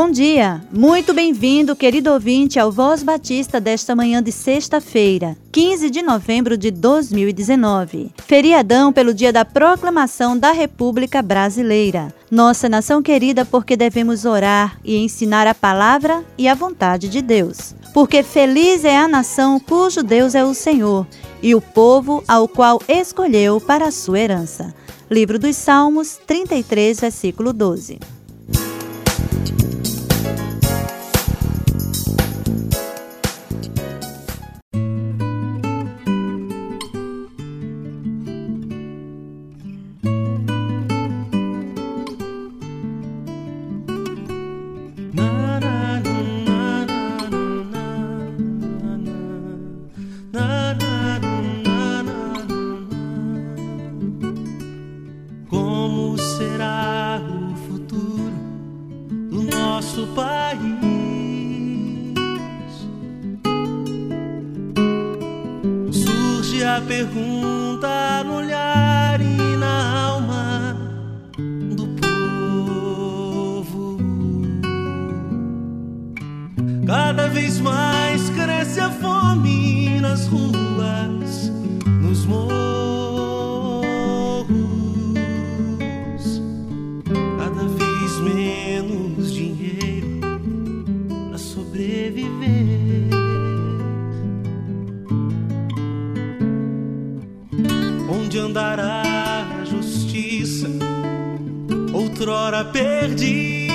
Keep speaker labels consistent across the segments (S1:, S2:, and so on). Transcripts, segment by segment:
S1: Bom dia, muito bem-vindo, querido ouvinte, ao Voz Batista desta manhã de sexta-feira, 15 de novembro de 2019, feriadão pelo dia da proclamação da República Brasileira. Nossa nação querida, porque devemos orar e ensinar a palavra e a vontade de Deus. Porque feliz é a nação cujo Deus é o Senhor e o povo ao qual escolheu para a sua herança. Livro dos Salmos, 33, versículo 12.
S2: Cada vez mais cresce a fome nas ruas, nos morros. Cada vez menos dinheiro para sobreviver. Onde andará a justiça, outrora perdida?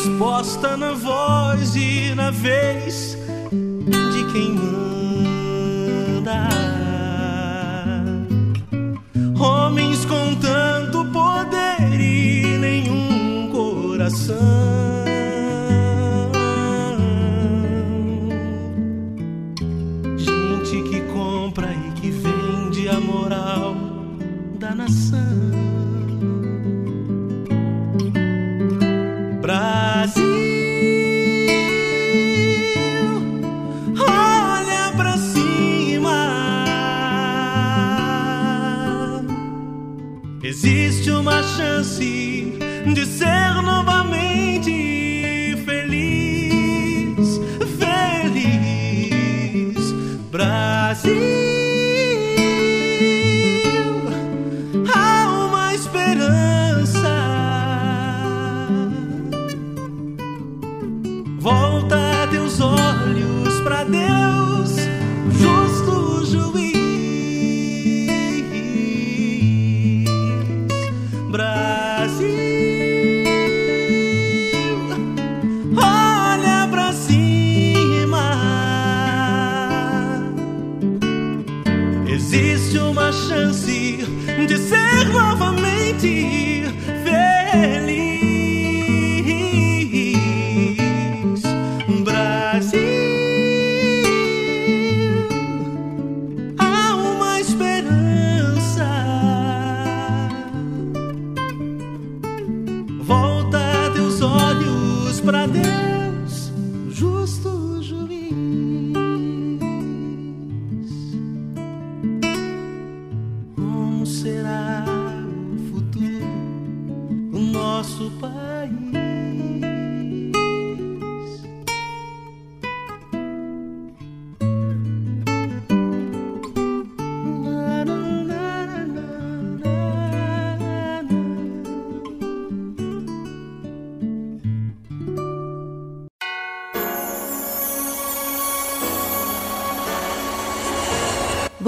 S2: Resposta na voz e na vez de quem manda. Homens com tanto poder e nenhum coração. Gente que compra e que vende a moral da nação.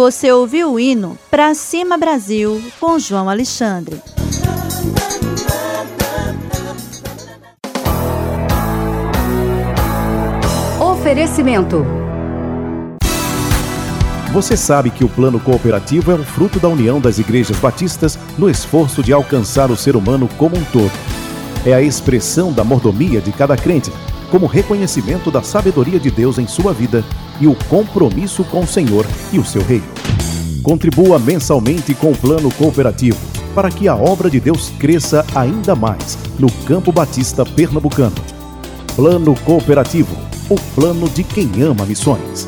S1: Você ouviu o hino Pra Cima Brasil com João Alexandre.
S3: Oferecimento.
S4: Você sabe que o plano cooperativo é um fruto da união das igrejas batistas no esforço de alcançar o ser humano como um todo. É a expressão da mordomia de cada crente, como reconhecimento da sabedoria de Deus em sua vida e o compromisso com o Senhor e o seu reino. Contribua mensalmente com o plano cooperativo para que a obra de Deus cresça ainda mais no Campo Batista Pernambucano. Plano Cooperativo, o plano de quem ama missões.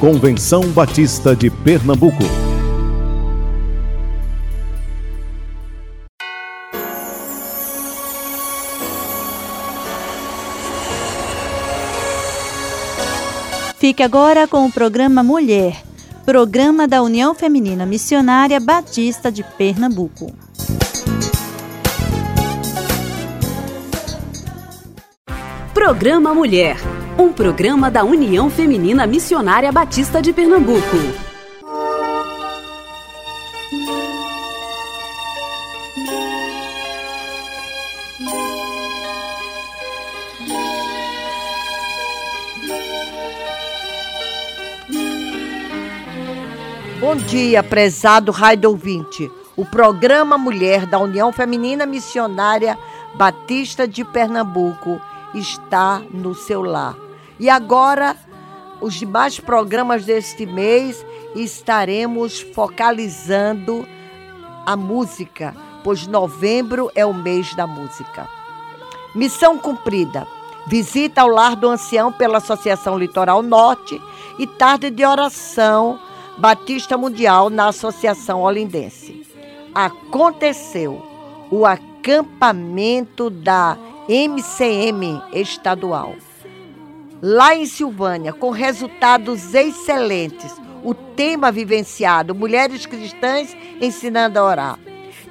S4: Convenção Batista de Pernambuco.
S1: Fique agora com o programa Mulher, programa da União Feminina Missionária Batista de Pernambuco.
S3: Programa Mulher, um programa da União Feminina Missionária Batista de Pernambuco.
S5: Dia, prezado rádio ouvinte. O programa Mulher da União Feminina Missionária Batista de Pernambuco está no seu lar. E agora, os demais programas deste mês estaremos focalizando a música, pois novembro é o mês da música. Missão cumprida. Visita ao lar do ancião pela Associação Litoral Norte e tarde de oração Batista Mundial na Associação Olindense. Aconteceu o acampamento da MCM estadual. Lá em Silvânia, com resultados excelentes. O tema vivenciado: Mulheres Cristãs ensinando a orar.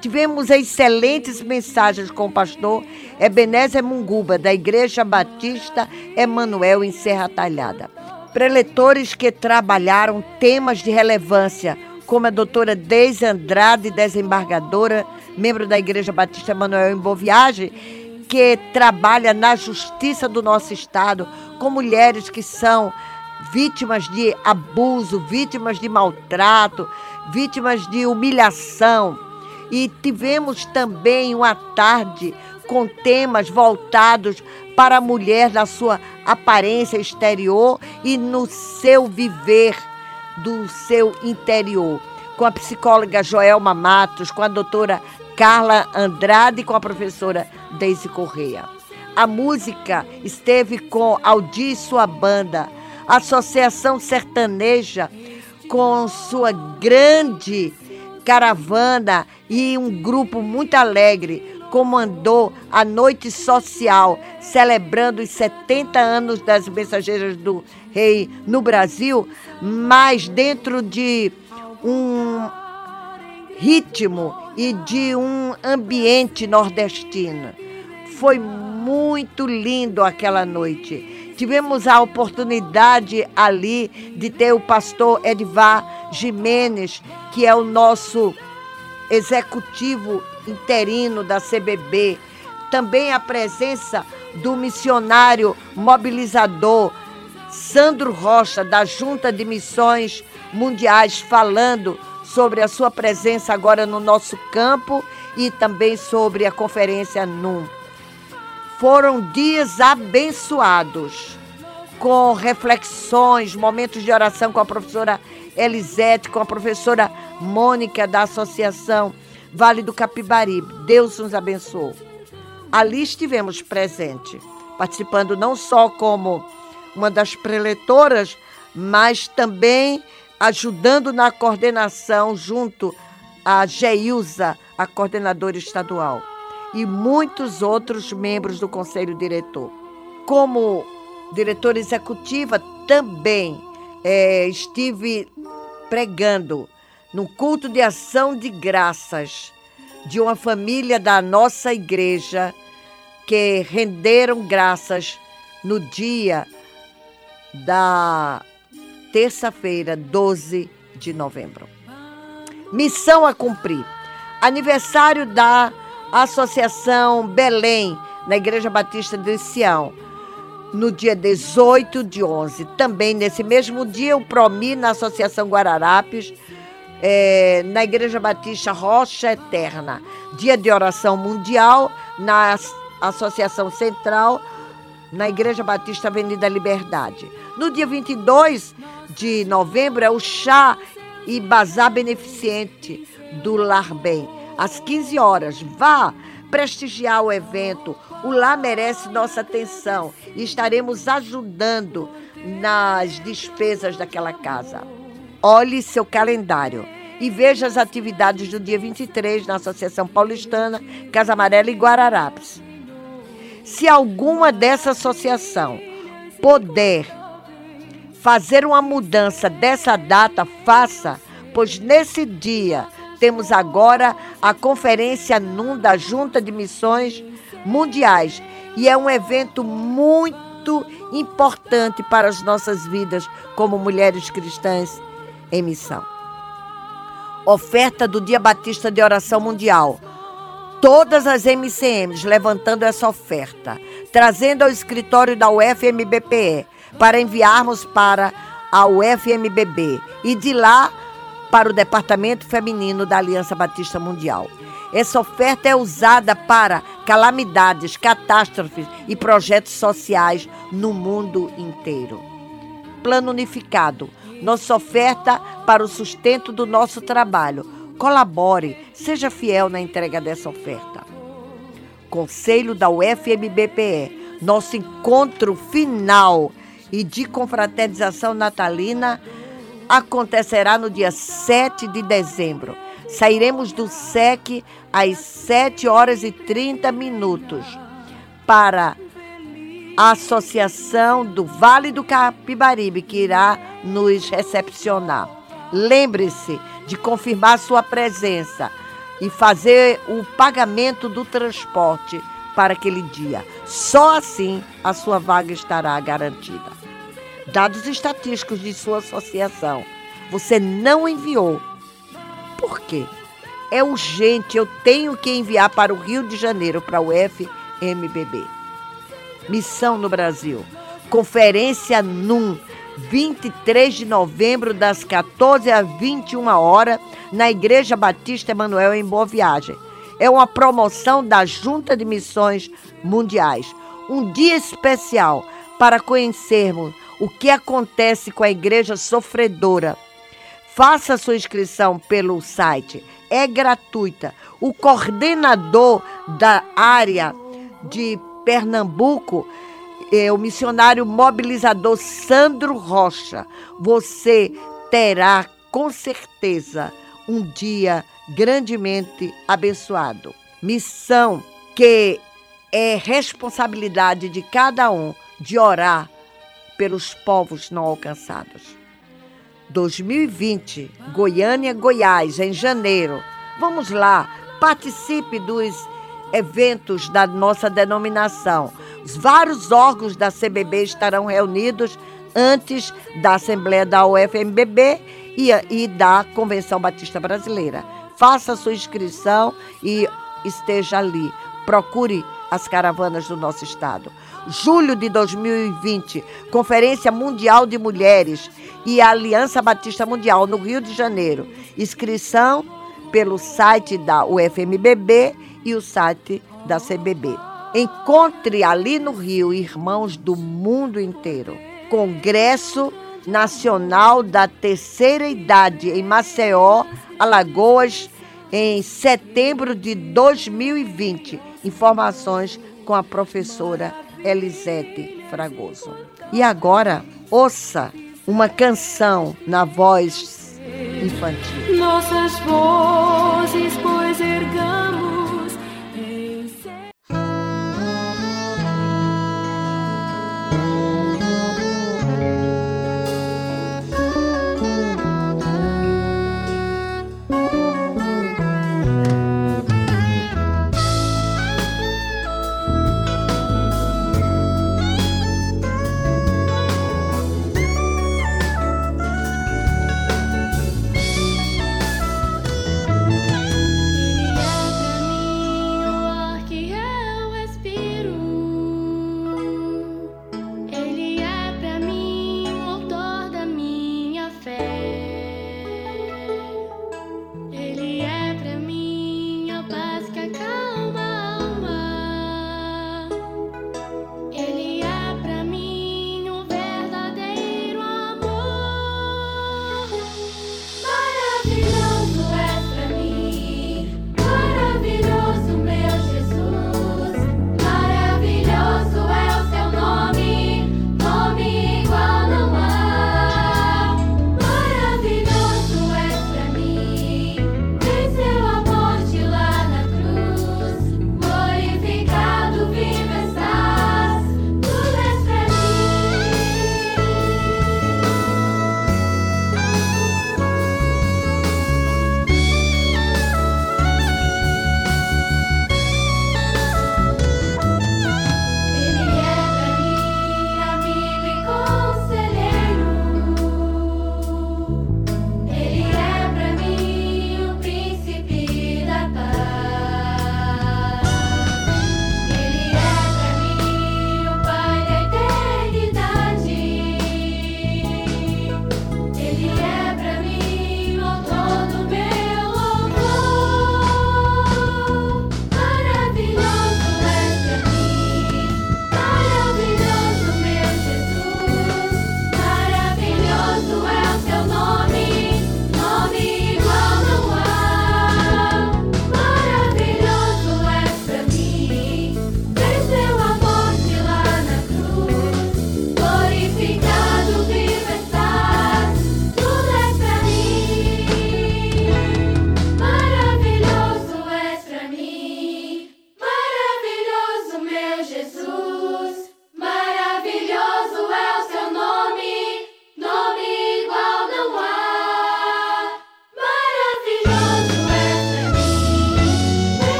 S5: Tivemos excelentes mensagens com o pastor Ebenezer Munguba, da Igreja Batista Emanuel em Serra Talhada. Preletores que trabalharam temas de relevância, como a doutora Deise Andrade, desembargadora, membro da Igreja Batista Emanuel em Boa Viagem, que trabalha na justiça do nosso estado com mulheres que são vítimas de abuso, vítimas de maltrato, vítimas de humilhação. E tivemos também uma tarde com temas voltados para a mulher na sua aparência exterior e no seu viver do seu interior. Com a psicóloga Joelma Matos, com a doutora Carla Andrade e com a professora Deise Correia. A música esteve com Aldir e sua banda, Associação Sertaneja com sua grande caravana e um grupo muito alegre comandou a noite social, celebrando os 70 anos das Mensageiras do Rei no Brasil, mas dentro de um ritmo e de um ambiente nordestino. Foi muito lindo aquela noite. Tivemos a oportunidade ali de ter o pastor Edvar Jimenez, que é o nosso executivo interino da CBB. Também a presença do missionário mobilizador Sandro Rocha, da Junta de Missões Mundiais, falando sobre a sua presença agora no nosso campo e também sobre a conferência NUM. Foram dias abençoados, com reflexões, momentos de oração com a professora Elisete, com a professora Mônica da Associação Vale do Capibaribe. Deus nos abençoou. Ali estivemos presentes, participando não só como uma das preletoras, mas também ajudando na coordenação junto a Geilza, a coordenadora estadual, e muitos outros membros do conselho diretor. Como diretora executiva, também é, estive pregando no culto de ação de graças de uma família da nossa igreja que renderam graças no dia da terça-feira, 12 de novembro. Missão a cumprir. Aniversário da Associação Belém, na Igreja Batista de Sião. no dia 18 de 11. Também nesse mesmo dia, o PROMI, na Associação Guararapes, é, na Igreja Batista Rocha Eterna. Dia de Oração Mundial, na Associação Central, na Igreja Batista Avenida Liberdade. No dia 22 de novembro é o chá e bazar beneficente do Lar Bem, às 15 horas. Vá prestigiar o evento. O Lar merece nossa atenção e estaremos ajudando nas despesas daquela casa. Olhe seu calendário e veja as atividades do dia 23 na Associação Paulistana, Casa Amarela e Guararapes. Se alguma dessa associação puder fazer uma mudança dessa data, faça, pois nesse dia temos agora a Conferência NUM da Junta de Missões Mundiais e é um evento muito importante para as nossas vidas como mulheres cristãs em missão. Oferta do Dia Batista de Oração Mundial. Todas as MCMs levantando essa oferta, trazendo ao escritório da UFMBPE para enviarmos para a UFMBB e de lá para o Departamento Feminino da Aliança Batista Mundial. Essa oferta é usada para calamidades, catástrofes e projetos sociais no mundo inteiro. Plano Unificado nossa oferta para o sustento do nosso trabalho. Colabore, seja fiel na entrega dessa oferta. Conselho da UFMBPE, nosso encontro final e de confraternização natalina acontecerá no dia 7 de dezembro. Sairemos do SEC às 7 horas e 30 minutos para a Associação do Vale do Capibaribe, que irá nos recepcionar. Lembre-se de confirmar sua presença e fazer o pagamento do transporte para aquele dia. Só assim a sua vaga estará garantida. Dados estatísticos de sua associação. Você não enviou. Por quê? É urgente, eu tenho que enviar para o Rio de Janeiro, para o FMBB. Missão no Brasil. Conferência NUM, 23 de novembro, das 14 às 21 horas, na Igreja Batista Emanuel, em Boa Viagem. É uma promoção da Junta de Missões Mundiais. Um dia especial para conhecermos o que acontece com a igreja sofredora. Faça sua inscrição pelo site, é gratuita. O coordenador da área de Pernambuco, é, o missionário mobilizador Sandro Rocha. Você terá com certeza um dia grandemente abençoado. Missão que é responsabilidade de cada um de orar pelos povos não alcançados. 2020, Goiânia, Goiás, em janeiro. Vamos lá, participe dos eventos da nossa denominação. Os vários órgãos da CBB estarão reunidos antes da Assembleia da UFMBB e, e da Convenção Batista Brasileira. Faça sua inscrição e esteja ali. Procure as caravanas do nosso estado. Julho de 2020, Conferência Mundial de Mulheres e a Aliança Batista Mundial no Rio de Janeiro. Inscrição pelo site da UFMBB e o site da CBB. Encontre ali no Rio irmãos do mundo inteiro. Congresso Nacional da Terceira Idade em Maceió, Alagoas, em setembro de 2020. Informações com a professora Elisete Fragoso. E agora, ouça uma canção na voz infantil.
S6: Nossas vozes, pois ergamos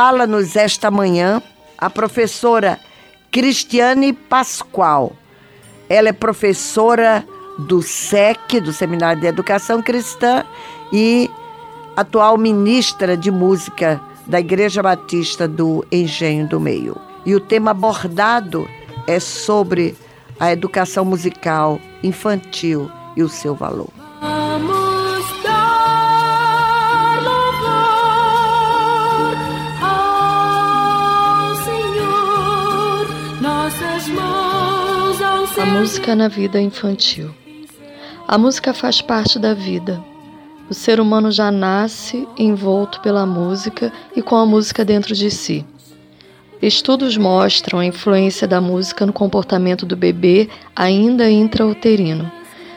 S5: Fala-nos esta manhã a professora Cristiane Pascoal. Ela é professora do SEC, do Seminário de Educação Cristã, e atual ministra de Música da Igreja Batista do Engenho do Meio. E o tema abordado é sobre a educação musical infantil e o seu valor.
S7: A música na vida infantil. A música faz parte da vida. O ser humano já nasce envolto pela música e com a música dentro de si. Estudos mostram a influência da música no comportamento do bebê ainda intrauterino.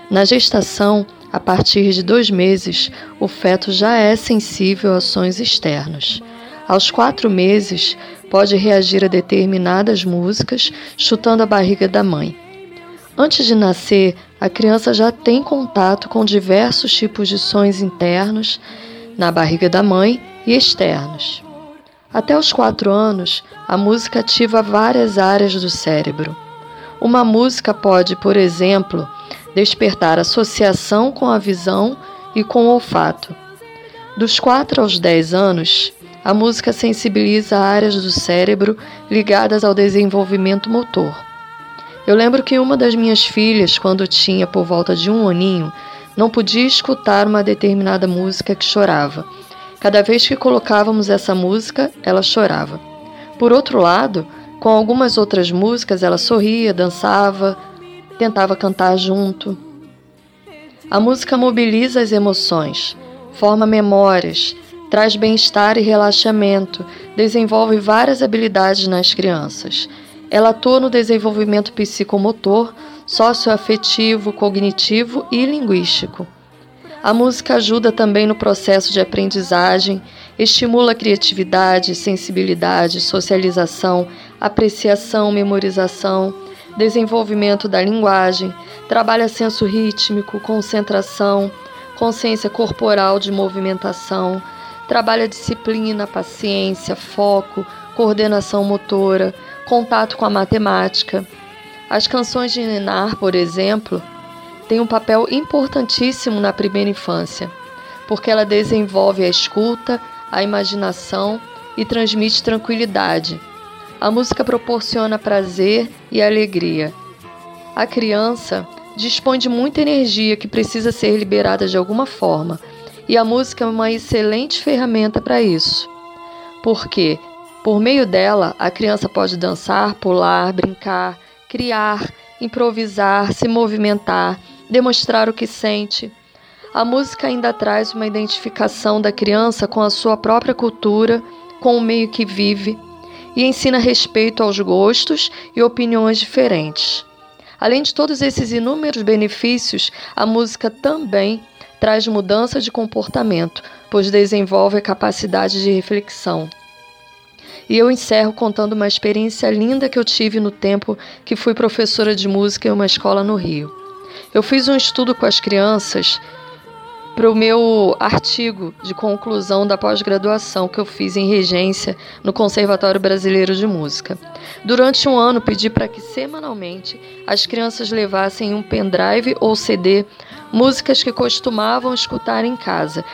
S7: Na gestação, a partir de dois meses, o feto já é sensível a sons externos. Aos quatro meses, pode reagir a determinadas músicas, chutando a barriga da mãe. Antes de nascer, a criança já tem contato com diversos tipos de sons internos na barriga da mãe e externos. Até os quatro anos, a música ativa várias áreas do cérebro. Uma música pode, por exemplo, despertar associação com a visão e com o olfato. Dos 4 aos 10 anos, a música sensibiliza áreas do cérebro ligadas ao desenvolvimento motor. Eu lembro que uma das minhas filhas, quando tinha por volta de um aninho, não podia escutar uma determinada música que chorava. Cada vez que colocávamos essa música, ela chorava. Por outro lado, com algumas outras músicas, ela sorria, dançava, tentava cantar junto. A música mobiliza as emoções, forma memórias, traz bem-estar e relaxamento, desenvolve várias habilidades nas crianças. Ela atua no desenvolvimento psicomotor, socioafetivo, cognitivo e linguístico. A música ajuda também no processo de aprendizagem, estimula a criatividade, sensibilidade, socialização, apreciação, memorização, desenvolvimento da linguagem, trabalha senso rítmico, concentração, consciência corporal de movimentação, trabalha disciplina, paciência, foco, coordenação motora, contato com a matemática. As canções de Ninar, por exemplo, têm um papel importantíssimo na primeira infância, porque ela desenvolve a escuta, a imaginação e transmite tranquilidade. A música proporciona prazer e alegria. A criança dispõe de muita energia que precisa ser liberada de alguma forma, e a música é uma excelente ferramenta para isso. Porque, por meio dela, a criança pode dançar, pular, brincar, criar, improvisar, se movimentar, demonstrar o que sente. A música ainda traz uma identificação da criança com a sua própria cultura, com o meio que vive, e ensina respeito aos gostos e opiniões diferentes. Além de todos esses inúmeros benefícios, a música também traz mudança de comportamento, pois desenvolve a capacidade de reflexão. E eu encerro contando uma experiência linda que eu tive no tempo que fui professora de música em uma escola no Rio. Eu fiz um estudo com as crianças para o meu artigo de conclusão da pós-graduação que eu fiz em regência no Conservatório Brasileiro de Música. Durante um ano, pedi para que semanalmente as crianças levassem um pendrive ou CD músicas que costumavam escutar em casa,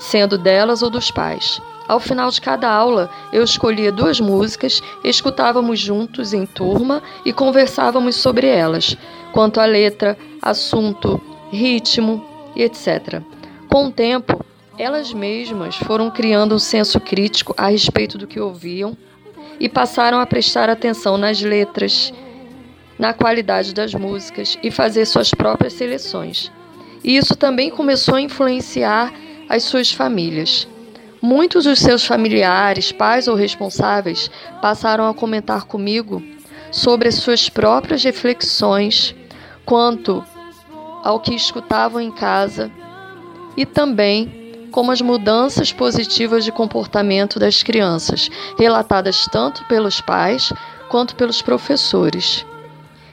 S7: sendo delas ou dos pais. Ao final de cada aula, eu escolhia duas músicas, escutávamos juntos em turma e conversávamos sobre elas, quanto à letra, assunto, ritmo e etc. Com o tempo, elas mesmas foram criando um senso crítico a respeito do que ouviam e passaram a prestar atenção nas letras, na qualidade das músicas e fazer suas próprias seleções. E isso também começou a influenciar as suas famílias. Muitos dos seus familiares, pais ou responsáveis, passaram a comentar comigo sobre as suas próprias reflexões quanto ao que escutavam em casa e também como as mudanças positivas de comportamento das crianças, relatadas tanto pelos pais quanto pelos professores.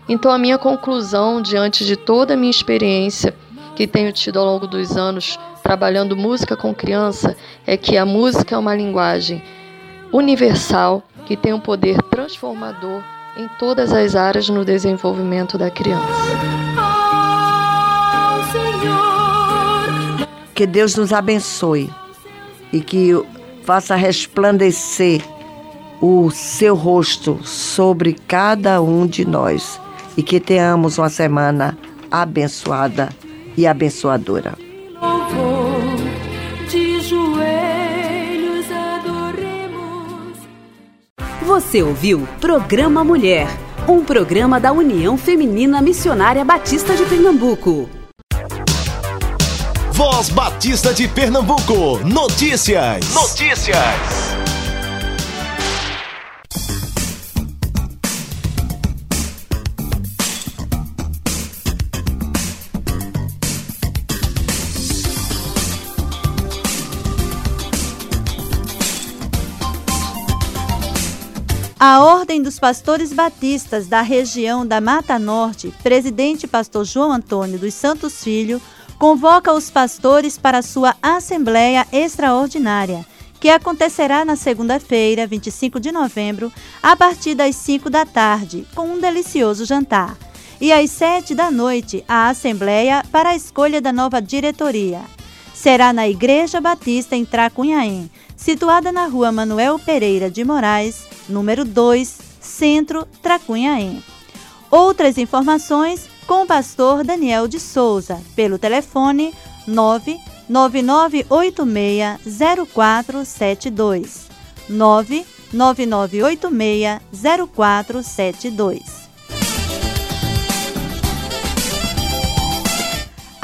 S7: Então, a minha conclusão, diante de toda a minha experiência que tenho tido ao longo dos anos trabalhando música com criança, é que a música é uma linguagem universal que tem um poder transformador em todas as áreas no desenvolvimento da criança.
S5: Que Deus nos abençoe e que faça resplandecer o seu rosto sobre cada um de nós e que tenhamos uma semana abençoada e abençoadora.
S3: Você ouviu Programa Mulher, um programa da União Feminina Missionária Batista de Pernambuco.
S8: Voz Batista de Pernambuco. Notícias. Notícias.
S1: A Ordem dos Pastores Batistas da região da Mata Norte, presidente pastor João Antônio dos Santos Filho, convoca os pastores para sua Assembleia Extraordinária, que acontecerá na segunda-feira, 25 de novembro, a partir das 5 da tarde, com um delicioso jantar. E às 7 da noite, a Assembleia para a escolha da nova diretoria. Será na Igreja Batista em Tracunhaém, situada na rua Manuel Pereira de Moraes, número 2, Centro Tracunhaém. Outras informações com o pastor Daniel de Souza, pelo telefone 999860472. 999860472.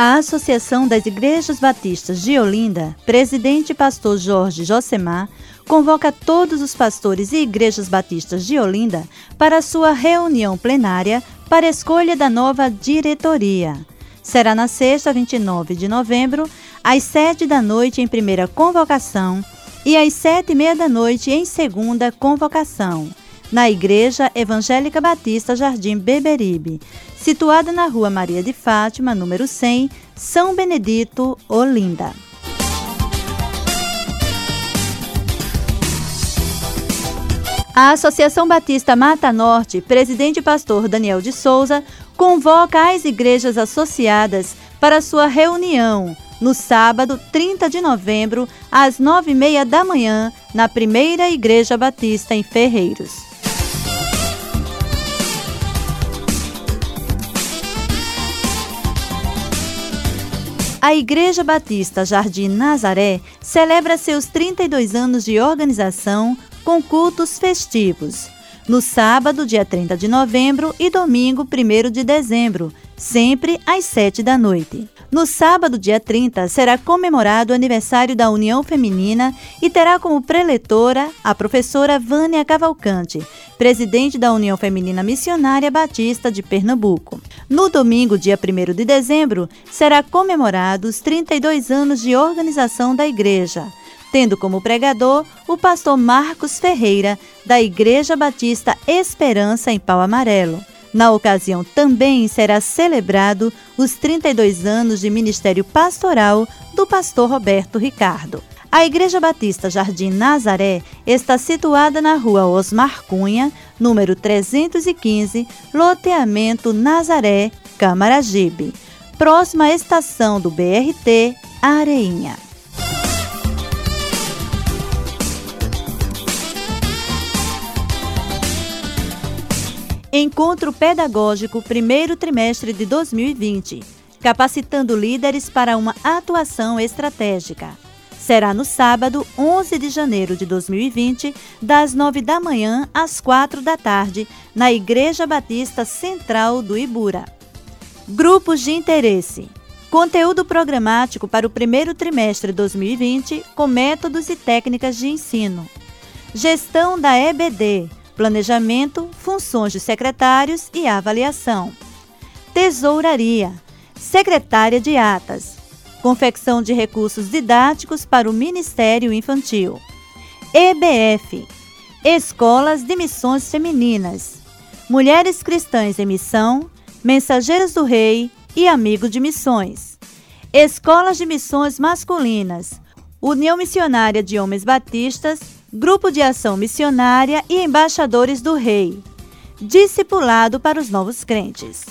S1: A Associação das Igrejas Batistas de Olinda, presidente pastor Jorge Josemar, convoca todos os pastores e igrejas batistas de Olinda para sua reunião plenária para escolha da nova diretoria. Será na sexta, 29 de novembro, às sete da noite em primeira convocação e às sete e meia da noite em segunda convocação, na Igreja Evangélica Batista Jardim Beberibe, situada na Rua Maria de Fátima, número 100, São Benedito, Olinda. A Associação Batista Mata Norte, presidente pastor Daniel de Souza, convoca as igrejas associadas para sua reunião no sábado 30 de novembro, às nove e meia da manhã, na primeira Igreja Batista em Ferreiros. A Igreja Batista Jardim Nazaré celebra seus 32 anos de organização com cultos festivos. No sábado, dia 30 de novembro e domingo, 1 de dezembro, sempre às 7 da noite. No sábado, dia 30, será comemorado o aniversário da União Feminina e terá como preletora a professora Vânia Cavalcante, presidente da União Feminina Missionária Batista de Pernambuco. No domingo, dia 1 de dezembro, será comemorado os 32 anos de organização da igreja tendo como pregador o pastor Marcos Ferreira, da Igreja Batista Esperança em Pau Amarelo. Na ocasião também será celebrado os 32 anos de ministério pastoral do pastor Roberto Ricardo. A Igreja Batista Jardim Nazaré está situada na rua Osmar Cunha, número 315, loteamento Nazaré, Camaragibe, próxima à estação do BRT Areinha. Encontro Pedagógico primeiro trimestre de 2020, capacitando líderes para uma atuação estratégica. Será no sábado, 11 de janeiro de 2020, das 9 da manhã às 4 da tarde, na Igreja Batista Central do Ibura. Grupos de interesse. Conteúdo programático para o primeiro trimestre de 2020 com métodos e técnicas de ensino. Gestão da EBD planejamento, funções de secretários e avaliação. Tesouraria, secretária de atas, confecção de recursos didáticos para o Ministério Infantil. EBF, Escolas de Missões Femininas, Mulheres Cristãs em Missão, Mensageiros do Rei e Amigo de Missões. Escolas de Missões Masculinas, União Missionária de Homens Batistas, Grupo de Ação Missionária e Embaixadores do Rei. Discipulado para os novos crentes.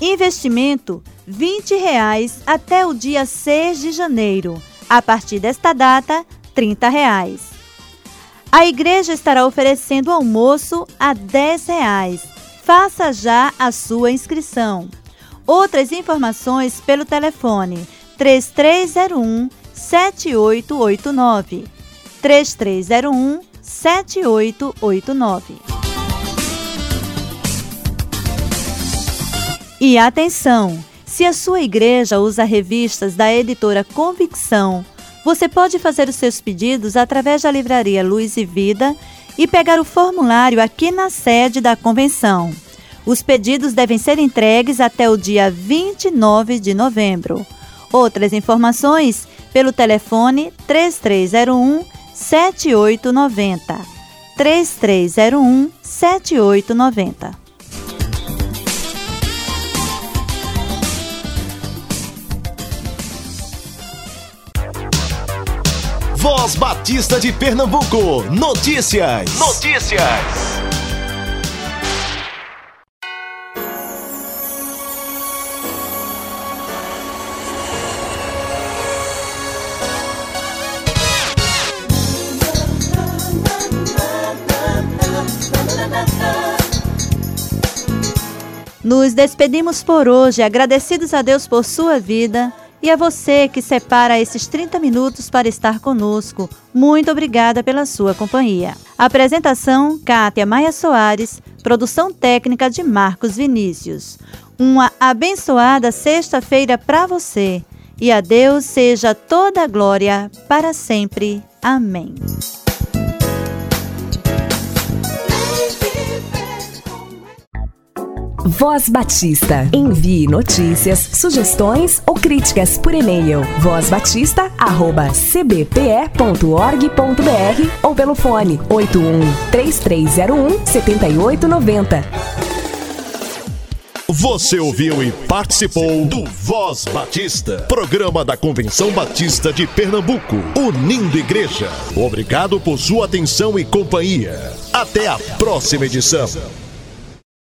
S1: Investimento 20 reais até o dia 6 de janeiro. A partir desta data, 30 reais. A igreja estará oferecendo almoço a 10 reais. Faça já a sua inscrição. Outras informações pelo telefone 3301 7889. 3301 7889. E atenção! Se a sua igreja usa revistas da editora Convicção, você pode fazer os seus pedidos através da livraria Luz e Vida e pegar o formulário aqui na sede da convenção. Os pedidos devem ser entregues até o dia 29 de novembro. Outras informações pelo telefone 3301 7890. 3301 7890.
S8: Voz Batista de Pernambuco. Notícias.
S9: Notícias.
S1: Nos despedimos por hoje, agradecidos a Deus por sua vida e a você que separa esses 30 minutos para estar conosco, muito obrigada pela sua companhia. Apresentação: Kátia Maia Soares, produção técnica de Marcos Vinícius. Uma abençoada sexta-feira para você. E a Deus seja toda a glória para sempre. Amém.
S3: Voz Batista. Envie notícias, sugestões ou críticas por e-mail. vozbatista@cbpe.org.br ou pelo fone 81 3301 7890.
S8: Você ouviu e participou do Voz Batista, programa da Convenção Batista de Pernambuco, unindo igreja. Obrigado por sua atenção e companhia. Até a próxima edição.